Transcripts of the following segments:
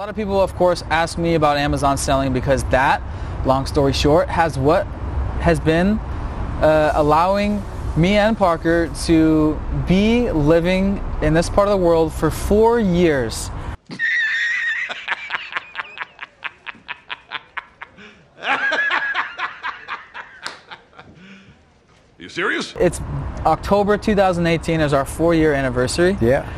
lot of people, of course, ask me about Amazon selling because that, long story short, has what has been uh, allowing me and Parker to be living in this part of the world for four years. Are You serious? It's October 2018 is our four-year anniversary. Yeah.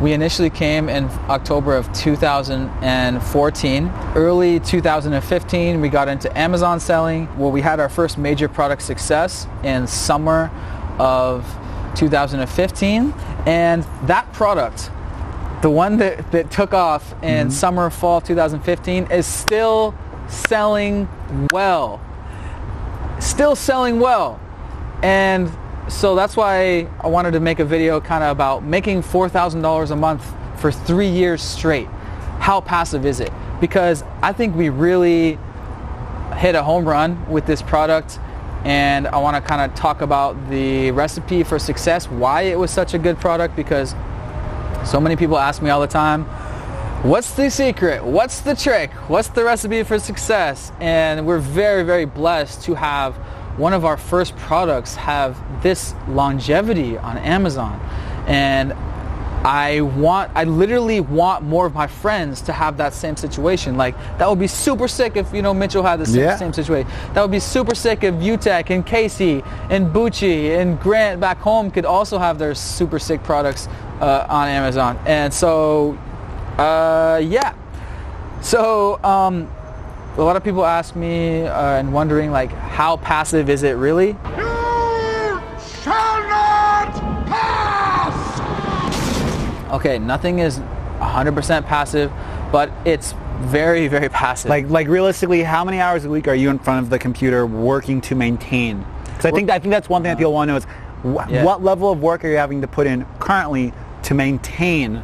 We initially came in October of 2014. Early 2015, we got into Amazon selling. Well, we had our first major product success in summer of 2015. And that product, the one that, that took off in mm-hmm. summer, fall 2015, is still selling well. Still selling well. And so that's why I wanted to make a video kind of about making $4,000 a month for three years straight. How passive is it? Because I think we really hit a home run with this product and I want to kind of talk about the recipe for success, why it was such a good product because so many people ask me all the time, what's the secret? What's the trick? What's the recipe for success? And we're very, very blessed to have one of our first products have this longevity on Amazon. And I want, I literally want more of my friends to have that same situation. Like that would be super sick if, you know, Mitchell had the same, Yeah. same situation. That would be super sick if Utek and Casey and Bucci and Grant back home could also have their super sick products uh, on Amazon. And so, uh, yeah. So, um, a lot of people ask me uh, and wondering like, how passive is it really? You shall not pass! Okay, nothing is 100% passive, but it's very, very passive. Like like realistically, how many hours a week are you in front of the computer working to maintain? Because I think I think that's one thing that people want to know is wh- Yeah. what level of work are you having to put in currently to maintain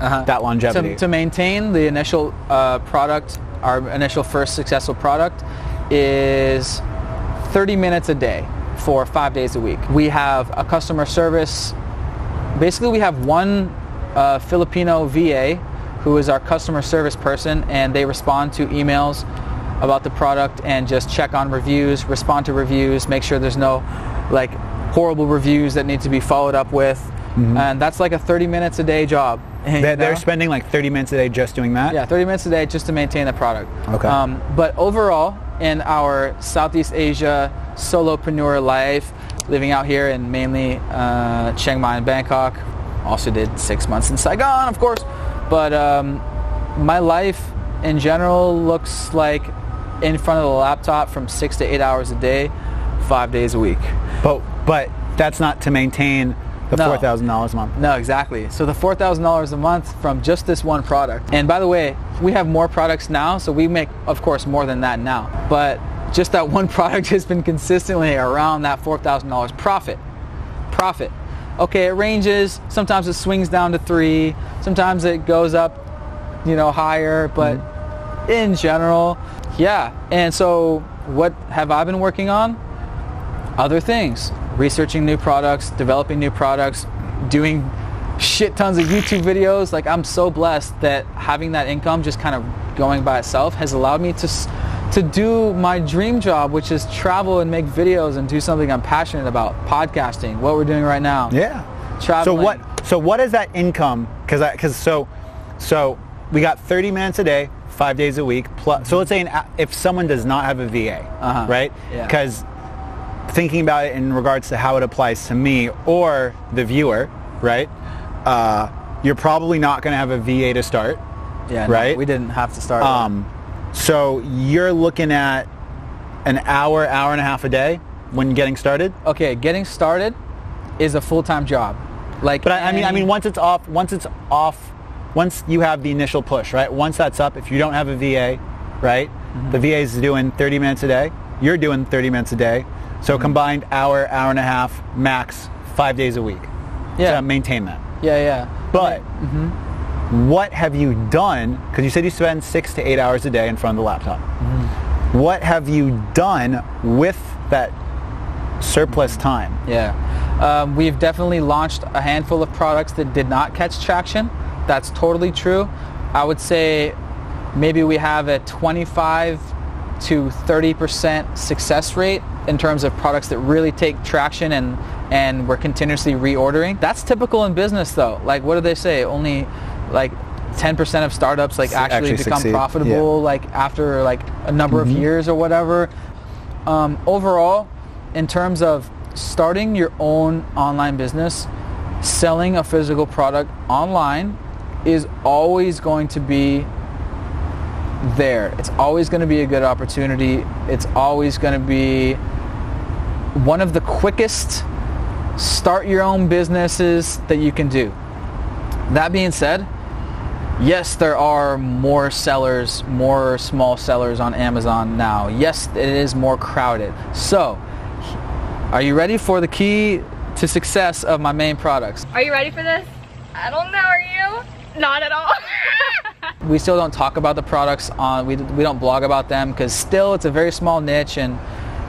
Uh-huh. that longevity? to, to maintain the initial uh, product, our initial first successful product is 30 minutes a day for five days a week. We have a customer service. Basically, we have one uh, Filipino VA who is our customer service person, and they respond to emails about the product and just check on reviews, respond to reviews, make sure there's no like horrible reviews that need to be followed up with. And that's like a 30 minutes a day job. You they're, they're spending like 30 minutes a day just doing that. Yeah, 30 minutes a day just to maintain the product. Okay. Um, but overall, in our Southeast Asia solopreneur life, living out here in mainly uh, Chiang Mai and Bangkok, also did six months in Saigon, of course. But um, my life in general looks like in front of the laptop from six to eight hours a day, five days a week. But but that's not to maintain the No. four thousand dollars a month. No, exactly. So the four thousand dollars a month from just this one product. And by the way, we have more products now, so we make, of course, more than that now. But just that one product has been consistently around that four thousand dollars profit. Profit. Okay, it ranges. Sometimes it swings down to three. Sometimes it goes up, you know, higher. But mm-hmm. in general, yeah. And so, what have I been working on? other things researching new products developing new products doing shit tons of youtube videos like i'm so blessed that having that income just kind of going by itself has allowed me to to do my dream job which is travel and make videos and do something i'm passionate about podcasting what we're doing right now Yeah. Traveling. So what? So what is that income? Because because so so we got 30 minutes a day, five days a week. Plus, so let's say an, if someone does not have a VA, Uh-huh. right? Yeah. Thinking about it in regards to how it applies to me or the viewer, right? Uh, you're probably not going to have a VA to start. yeah no, right? we didn't have to start Um, so you're looking at an hour, hour and a half a day when getting started. okay getting started is a full-time job like But I, I mean, I mean, once it's off, once it's off, once you have the initial push, right? Once that's up, if you don't have a VA, right? Mm-hmm. The VA is doing 30 minutes a day. You're doing 30 minutes a day. So Mm-hmm. combined hour, hour and a half, max, five days a week. Yeah. To maintain that. yeah yeah But Mm-hmm. what have you done? Because you said you spend six to eight hours a day in front of the laptop. Mm-hmm. What have you done with that surplus time? Yeah. Um, we've definitely launched a handful of products that did not catch traction. That's totally true. I would say maybe we have a 25 to 30% success rate in terms of products that really take traction and and we're continuously reordering. That's typical in business though. Like what do they say? Only like 10% of startups like actually, Actually become succeed. profitable like after like a number of years or whatever. Um, overall, in terms of starting your own online business, selling a physical product online is always going to be there. It's always going to be a good opportunity. It's always going to be one of the quickest start your own businesses that you can do. That being said, yes, there are more sellers, more small sellers on Amazon now. Yes, it is more crowded. So, are you ready for the key to success of my main products? Are you ready for this? I don't know, are you? Not at all. we still don't talk about the products on we, we don't blog about them because still it's a very small niche and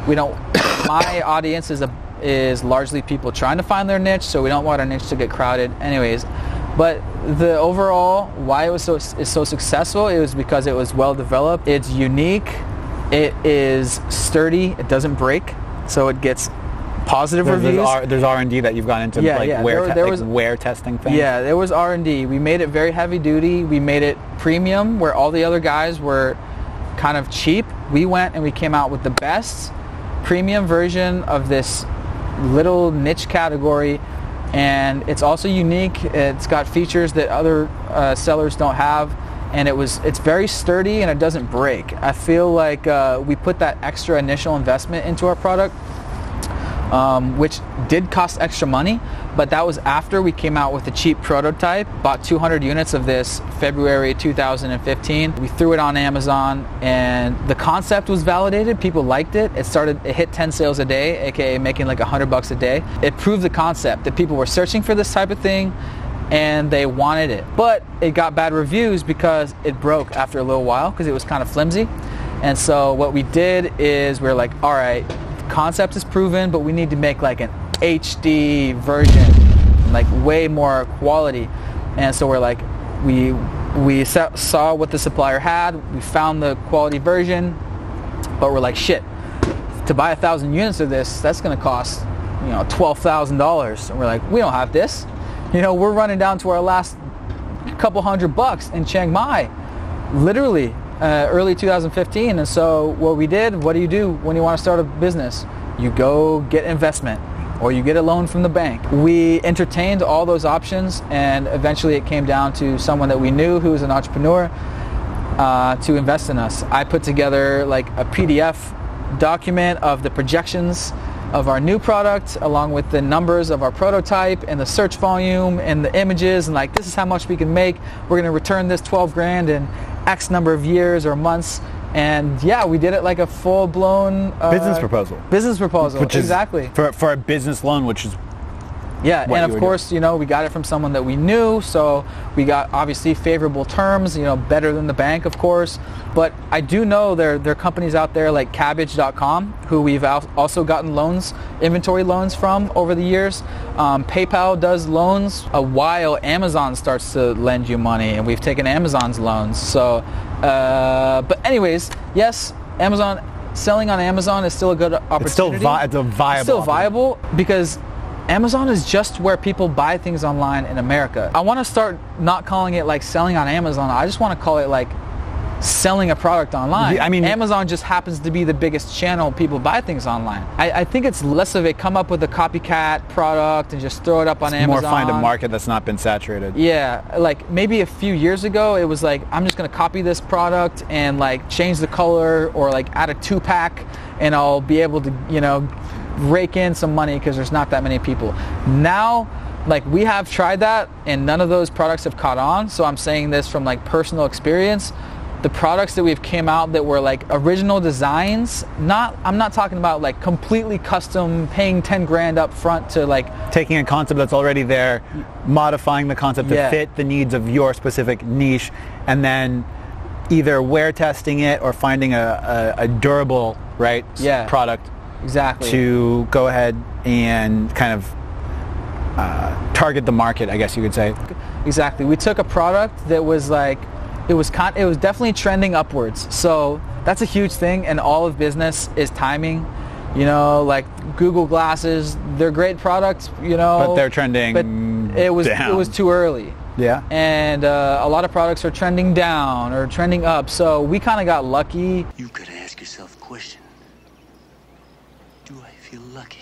we don't my audience is a is largely people trying to find their niche so we don't want our niche to get crowded anyways but the overall why it was so is so successful it was because it was well developed it's unique it is sturdy it doesn't break so it gets positive There's, reviews there's, R, there's R&D that you've gone into Yeah, like yeah, wear, there- te- like wear testing things. Yeah, there was R&D. We made it very heavy duty. We made it premium where all the other guys were kind of cheap. We went and we came out with the best premium version of this little niche category and it's also unique. It's got features that other uh, sellers don't have and it was it's very sturdy and it doesn't break. I feel like uh, we put that extra initial investment into our product um, which did cost extra money, but that was after we came out with a cheap prototype. Bought 200 units of this February 2015. We threw it on Amazon, and the concept was validated. People liked it. It started. It hit 10 sales a day, aka making like 100 bucks a day. It proved the concept that people were searching for this type of thing. And they wanted it, but it got bad reviews because it broke after a little while because it was kind of flimsy. And so what we did is we are like, all right, concept is proven, but we need to make like an HD version, like way more quality. And so we're like, we we saw what the supplier had, we found the quality version, but we're like, shit, to buy a thousand units of this, that's to cost you know twelve thousand dollars. And we're like, we don't have this. You know, we're running down to our last couple hundred bucks in Chiang Mai, literally uh, early 2015. And so what we did, what do you do when you want to start a business? You go get investment or you get a loan from the bank. We entertained all those options and eventually it came down to someone that we knew who was an entrepreneur uh, to invest in us. I put together like a PDF document of the projections of our new product along with the numbers of our prototype and the search volume and the images and like this is how much we can make. We're going to return this 12 grand in X number of years or months. And yeah, we did it like a full-blown uh, Business proposal. Business proposal, Which is exactly. for for a business loan, which is Yeah, and of course, you know, we got it from someone that we knew, so we got obviously favorable terms, you know, better than the bank, of course. But I do know there there are companies out there like Kabbage.com who we've al- also gotten loans, inventory loans from over the years. Um, PayPal does loans a while Amazon starts to lend you money, and we've taken Amazon's loans. So, uh, but anyways, yes, Amazon selling on Amazon is still a good opportunity. it's still vi- it's a viable. Still viable because Amazon is just where people buy things online in America. I want to start not calling it like selling on Amazon. I just want to call it like selling a product online. I mean- Amazon just happens to be the biggest channel people buy things online. I, I think it's less of a come up with a copycat product and just throw it up on Amazon. More find a market that's not been saturated. Yeah, like maybe a few years ago, it was like I'm just gonna copy this product and like change the color or like add a two pack, and I'll be able to you know rake in some money because there's not that many people. Now, like we have tried that, and none of those products have caught on. So I'm saying this from like personal experience. The products that we've came out that were like original designs, not I'm not talking about like completely custom, paying 10 grand up front to like Taking a concept that's already there, modifying the concept to Yeah. fit the needs of your specific niche, and then either wear testing it or finding a, a, a durable right Yeah. product exactly to go ahead and kind of uh, target the market, I guess you could say. Exactly. We took a product that was like it was con- it was definitely trending upwards. So that's a huge thing, and all of business is timing. You know, like Google Glasses, they're great products. You know, But they're trending But it was it was too early. Yeah. And uh, a lot of products are trending down or trending up. So we kind of got lucky. You gotta ask yourself a question. Do I feel lucky?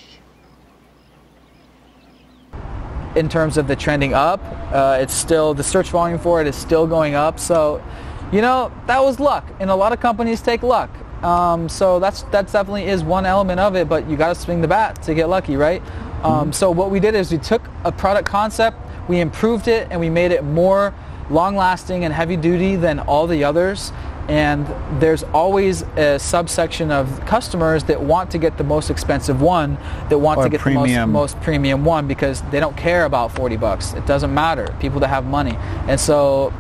In terms of the trending up. Uh, it's still the search volume for it is still going up. So, you know, that was luck, and a lot of companies take luck. Um, so that's that's definitely is one element of it. But you got to swing the bat to get lucky, right? Um, so what we did is we took a product concept, we improved it, and we made it more long-lasting and heavy-duty than all the others. And there's always a subsection of customers that want to get the most expensive one, that want Or to get premium. the most, most premium one because they don't care about 40 bucks. It doesn't matter. People that have money. And so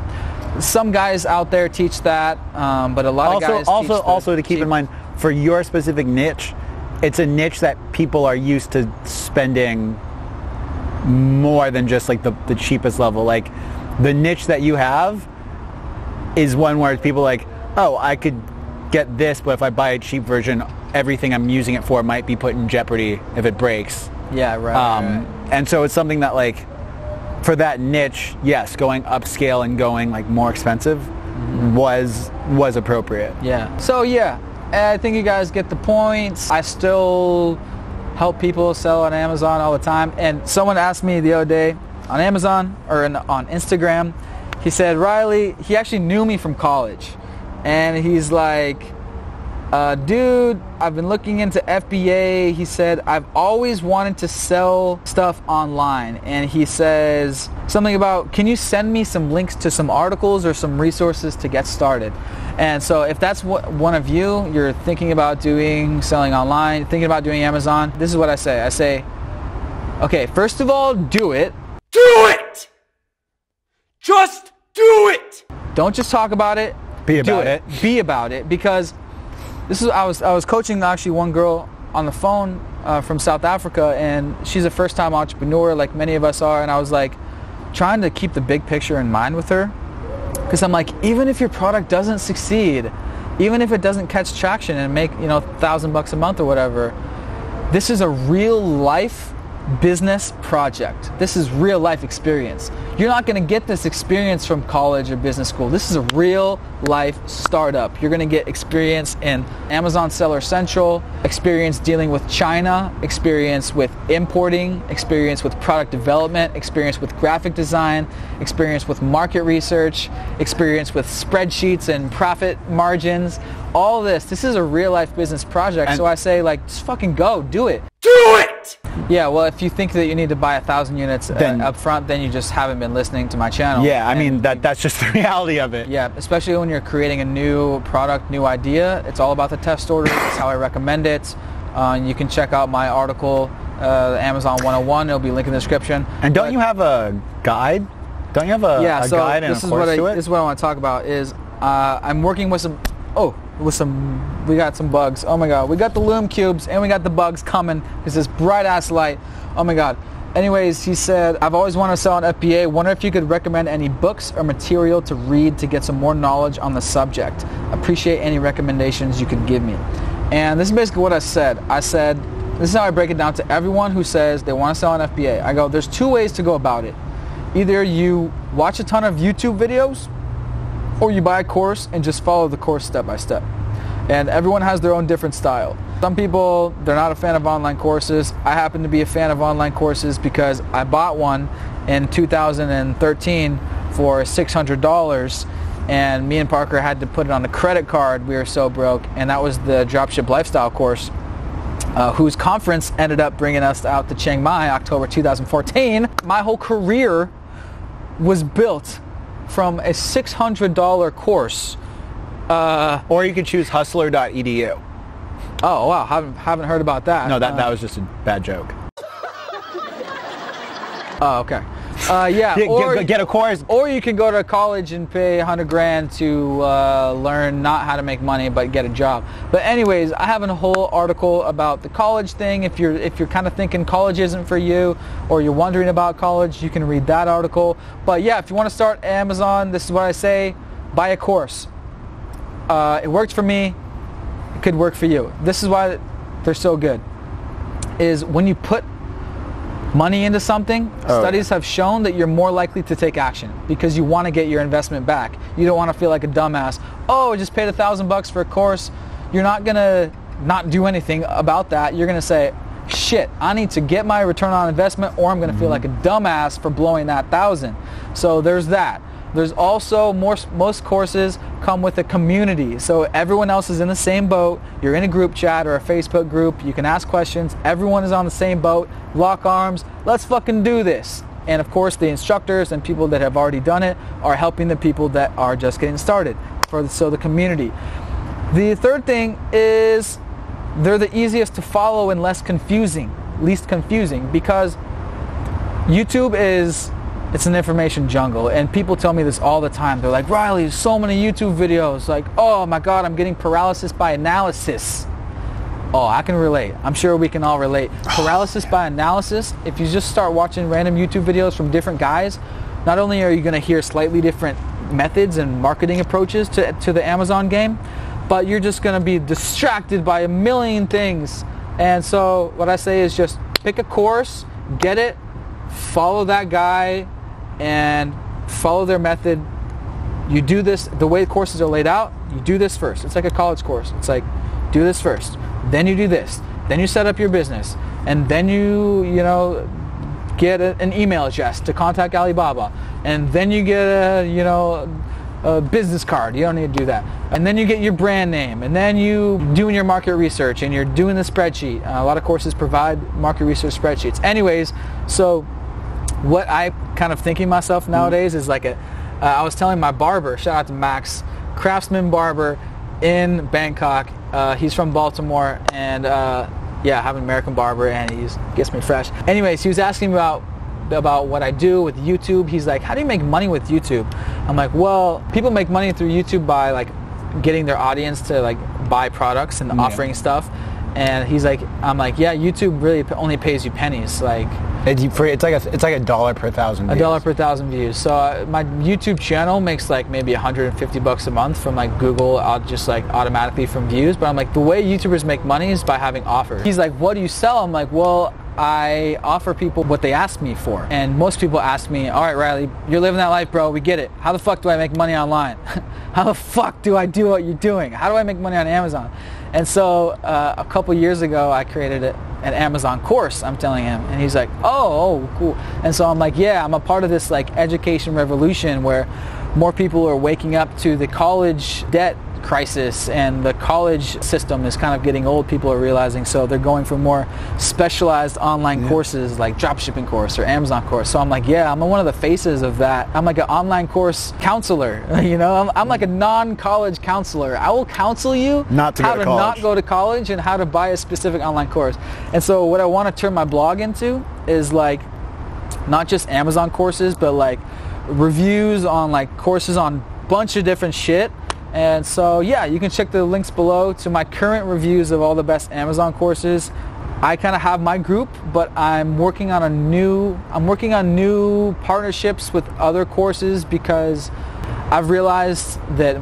some guys out there teach that, um, but a lot also, of guys also, also to keep cheap- in mind for your specific niche, it's a niche that people are used to spending more than just like the, the cheapest level. Like the niche that you have is one where people like, oh, I could get this, but if I buy a cheap version, everything I'm using it for might be put in jeopardy if it breaks. Yeah, right. Um, right. And so it's something that like, for that niche, yes, going upscale and going like more expensive was was appropriate. Yeah. So yeah, I think you guys get the points. I still help people sell on Amazon all the time. And someone asked me the other day on Amazon or in, on Instagram, he said, Riley, he actually knew me from college. And he's like, uh, dude, I've been looking into FBA. He said, I've always wanted to sell stuff online. And he says something about, can you send me some links to some articles or some resources to get started? And so if that's what one of you, you're thinking about doing selling online, thinking about doing Amazon, this is what I say. I say, okay, first of all, do it. Do it! Just do it! Don't just talk about it. Be about it. Be about it because this is I was I was coaching actually one girl on the phone uh, from South Africa and she's a first time entrepreneur like many of us are and I was like trying to keep the big picture in mind with her because I'm like even if your product doesn't succeed, even if it doesn't catch traction and make you know thousand bucks a month or whatever, this is a real life business project. This is real life experience. You're not going to get this experience from college or business school. This is a real life startup. You're going to get experience in Amazon Seller Central, experience dealing with China, experience with importing, experience with product development, experience with graphic design, experience with market research, experience with spreadsheets and profit margins. All this. This is a real life business project. And- so I say like just fucking go, do it. Do it! Yeah, well, if you think that you need to buy a thousand units uh, Then- up front, then you just haven't been listening to my channel. Yeah, I And- mean that that's just the reality of it. Yeah, especially when you're creating a new product, new idea. It's all about the test order. That's how I recommend it. Uh, you can check out my article, uh, Amazon 101. It'll be linked in the description. And don't But- you have a guide? Don't you have a, yeah, a so guide and a course I, to it? this is what I want to talk about. Is uh, I'm working with some. Oh, with some. We got some bugs. Oh my God, we got the loom cubes and we got the bugs coming. It's this bright ass light. Oh my God. Anyways, he said, I've always wanted to sell on FBA. Wonder if you could recommend any books or material to read to get some more knowledge on the subject. Appreciate any recommendations you could give me. And this is basically what I said. I said, this is how I break it down to everyone who says they want to sell on FBA. I go, there's two ways to go about it. Either you watch a ton of YouTube videos or you buy a course and just follow the course step by step. And everyone has their own different style. Some people, they're not a fan of online courses. I happen to be a fan of online courses because I bought one in 2013 for $600 and me and Parker had to put it on the credit card. We were so broke and that was the Dropship Lifestyle course uh, whose conference ended up bringing us out to Chiang Mai October 2014. My whole career was built from a $600 course. Uh, or you could choose hustler.edu. oh wow, haven't haven't heard about that. No, that, Uh, that was just a bad joke. Oh, okay. Uh, yeah, Get, or, get, get a course. or you can go to college and pay a 100 grand to uh, learn not how to make money but get a job. But anyways, I have a whole article about the college thing. If you're if you're kind of thinking college isn't for you or you're wondering about college, you can read that article. But yeah, if you want to start Amazon, this is what I say. buy a course. Uh, it worked for me. It could work for you. This is why they're so good. Is when you put money into something, Oh, studies have shown that you're more likely to take action because you want to get your investment back. You don't want to feel like a dumbass. Oh, I just paid a thousand bucks for a course. You're not gonna not do anything about that. You're gonna say, shit, I need to get my return on investment or I'm gonna feel mm-hmm. like a dumbass for blowing that thousand. So there's that. There's also more, most courses come with a community. So everyone else is in the same boat. You're in a group chat or a Facebook group. You can ask questions. Everyone is on the same boat. Lock arms. Let's fucking do this. And of course, the instructors and people that have already done it are helping the people that are just getting started. For the, so the community. The third thing is they're the easiest to follow and less confusing, least confusing because YouTube is it's an information jungle and people tell me this all the time. They're like, "Riley, so many YouTube videos. Like, oh my god, I'm getting paralysis by analysis." Oh, I can relate. I'm sure we can all relate. Paralysis by analysis, if you just start watching random YouTube videos from different guys, not only are you going to hear slightly different methods and marketing approaches to, to the Amazon game, but you're just going to be distracted by a million things. And so what I say is just pick a course, get it, follow that guy, and follow their method. You do this the way courses are laid out. You do this first. It's like a college course. It's like do this first, then you do this, then you set up your business, and then you you know get a, an email address to contact Alibaba, and then you get a you know a business card. You don't need to do that. And then you get your brand name, and then you doing your market research, and you're doing the spreadsheet. Uh, a lot of courses provide market research spreadsheets. Anyways, so what I kind of thinking myself nowadays is like a. Uh, I was telling my barber, shout out to Max, Craftsman Barber in Bangkok. Uh, he's from Baltimore, and uh, yeah, I have an American barber, and he gets me fresh. Anyways, he was asking about about what I do with YouTube. He's like, "How do you make money with YouTube?" I'm like, "Well, people make money through YouTube by like getting their audience to like buy products and offering stuff." And he's like, "I'm like, yeah, YouTube really only pays you pennies, like." It's, like a, it's like a dollar per thousand. Views. A dollar per thousand views. So uh, my YouTube channel makes like maybe 150 bucks a month from like Google, uh, just like automatically from views. But I'm like, the way YouTubers make money is by having offers. He's like, what do you sell? I'm like, well, I offer people what they ask me for. And most people ask me, all right, Riley, you're living that life, bro. We get it. How the fuck do I make money online? How the fuck do I do what you're doing? How do I make money on Amazon? And so uh, a couple years ago, I created a, an Amazon course. I'm telling him, and he's like, "Oh, oh, cool." And so I'm like, "Yeah, I'm a part of this like education revolution where more people are waking up to the college debt crisis and the college system is kind of getting old. People are realizing so they're going for more specialized online courses like dropshipping course or amazon course. So i'm like yeah i'm one of the faces of that. I'm like an online course counselor you know? I'm, I'm like a non-college counselor. I will counsel you Not to how to to not go to college and how to buy a specific online course. And so what i want to turn my blog into is like not just Amazon courses, but like reviews on like courses on bunch of different shit. And so yeah, you can check the links below to my current reviews of all the best Amazon courses. I kind of have my group, but I'm working on a new I'm working on new partnerships with other courses because I've realized that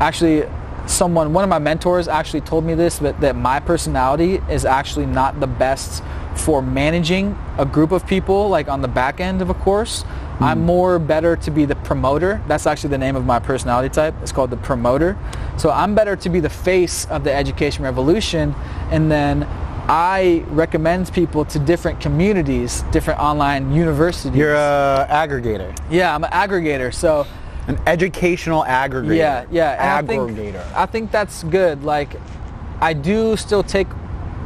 actually someone one of my mentors actually told me this that, that my personality is actually not the best for managing a group of people like on the back end of a course. Hmm. I'm more better to be the promoter. That's actually the name of my personality type. It's called the promoter. So i'm better to be the face of the education revolution and then i recommend people to different communities different online universities. You're a aggregator, yeah i'm an aggregator. So an educational aggregator. yeah, yeah. and I think- Aggregator. I think, that's good. Like, I do still take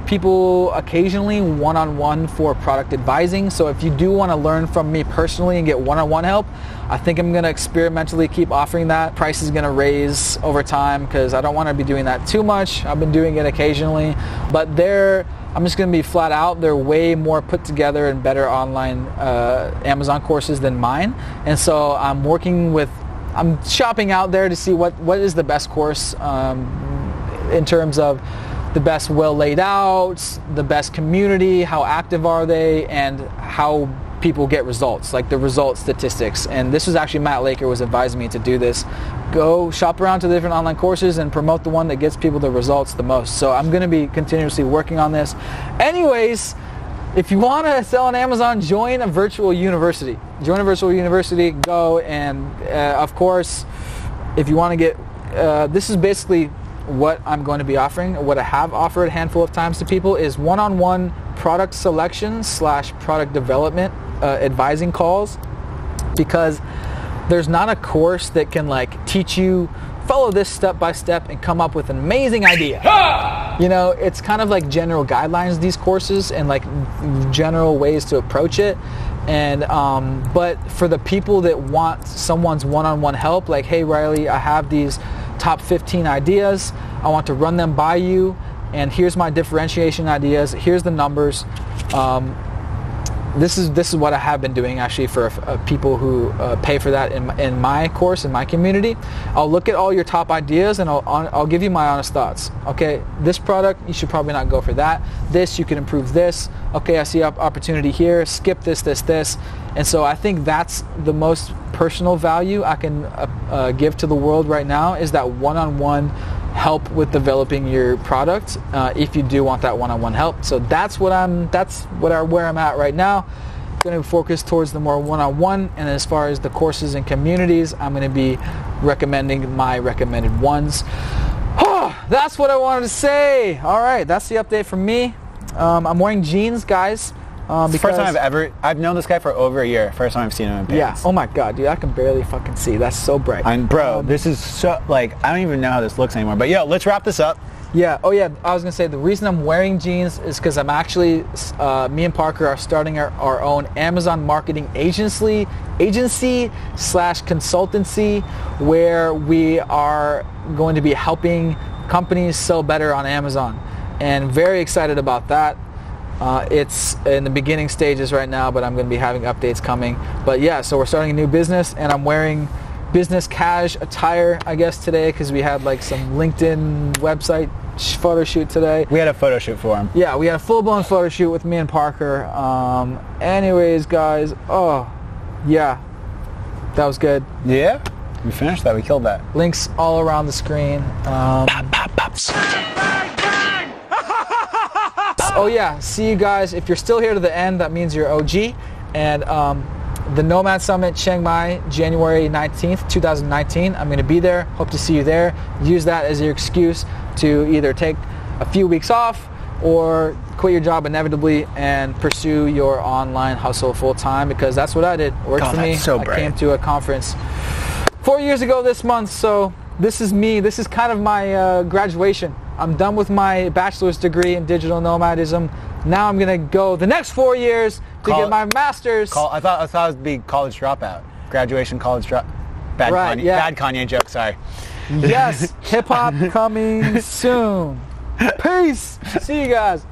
people occasionally one-on-one for product advising. So if you do want to learn from me personally and get one-on-one help, I think I'm going to experimentally keep offering that. Price is going to raise over time because I don't want to be doing that too much. I've been doing it occasionally, but they're I'm just going to be flat out. They're way more put together and better online uh, Amazon courses than mine. And so I'm working with I'm shopping out there to see what, what is the best course um, in terms of the best well laid out, the best community, how active are they, and how people get results, like the result statistics. And this was actually Matt Laker was advising me to do this. Go shop around to the different online courses and promote the one that gets people the results the most. So I'm going to be continuously working on this. Anyways, if you want to sell on Amazon, join a virtual university. Join a virtual university, go and uh, of course, if you want to get, uh, this is basically what I'm going to be offering, what I have offered a handful of times to people is one-on-one product selection slash product development uh, advising calls because there's not a course that can like teach you follow this step by step and come up with an amazing idea. You know, it's kind of like general guidelines these courses and like general ways to approach it. And um, but for the people that want someone's one-on-one help, like, hey Riley, I have these top 15 ideas. I want to run them by you, and here's my differentiation ideas. Here's the numbers. Um, this is this is what I have been doing actually for uh, people who uh, pay for that in, in my course in my community. I'll look at all your top ideas and I'll I'll give you my honest thoughts. Okay, this product you should probably not go for that. This you can improve this. Okay, I see opportunity here. Skip this, this, this. And so I think that's the most personal value I can uh, uh give to the world right now is that one-on-one help with developing your product uh, if you do want that one-on-one help. So that's what I'm that's what I, where I'm at right now. Going to focus towards the more one-on-one and as far as the courses and communities, I'm going to be recommending my recommended ones. Oh, that's what I wanted to say. All right, that's the update from me. Um, I'm wearing jeans, guys. Um, It's the first time I've ever, I've known this guy for over a year. First time I've seen him in pants. Yeah. Oh my god, dude, I can barely fucking see. That's so bright. And bro, this is so, like, I don't even know how this looks anymore. But yo, let's wrap this up. Yeah. Oh, yeah. I was gonna say the reason I'm wearing jeans is because I'm actually, uh, me and Parker are starting our, our own Amazon marketing agency, agency slash consultancy, where we are going to be helping companies sell better on Amazon, and very excited about that. Uh, it's in the beginning stages right now, but I'm going to be having updates coming. But yeah, so we're starting a new business, and I'm wearing business cash attire, I guess, today because we had like some LinkedIn website photo shoot today. We had a photo shoot for him. Yeah, we had a full-blown photo shoot with me and Parker. Um, anyways, guys, oh, yeah, that was good. Yeah? We finished that. We killed that. Links all around the screen. Um, oh yeah, see you guys. If you're still here to the end, that means you're OG. And um, the Nomad Summit Chiang Mai, January 19th, 2019. I'm going to be there. Hope to see you there. Use that as your excuse to either take a few weeks off or quit your job inevitably and pursue your online hustle full time because that's what I did. It worked God, for me. so I came to a conference four years ago this month. So this is me. This is kind of my uh, graduation. I'm done with my bachelor's degree in digital nomadism. Now I'm gonna go the next four years to get my master's. I thought I thought it would be college dropout, graduation college drop. Bad Right, Kanye, yeah. bad Kanye joke. Sorry. yes, hip hop coming soon. Peace. See you guys.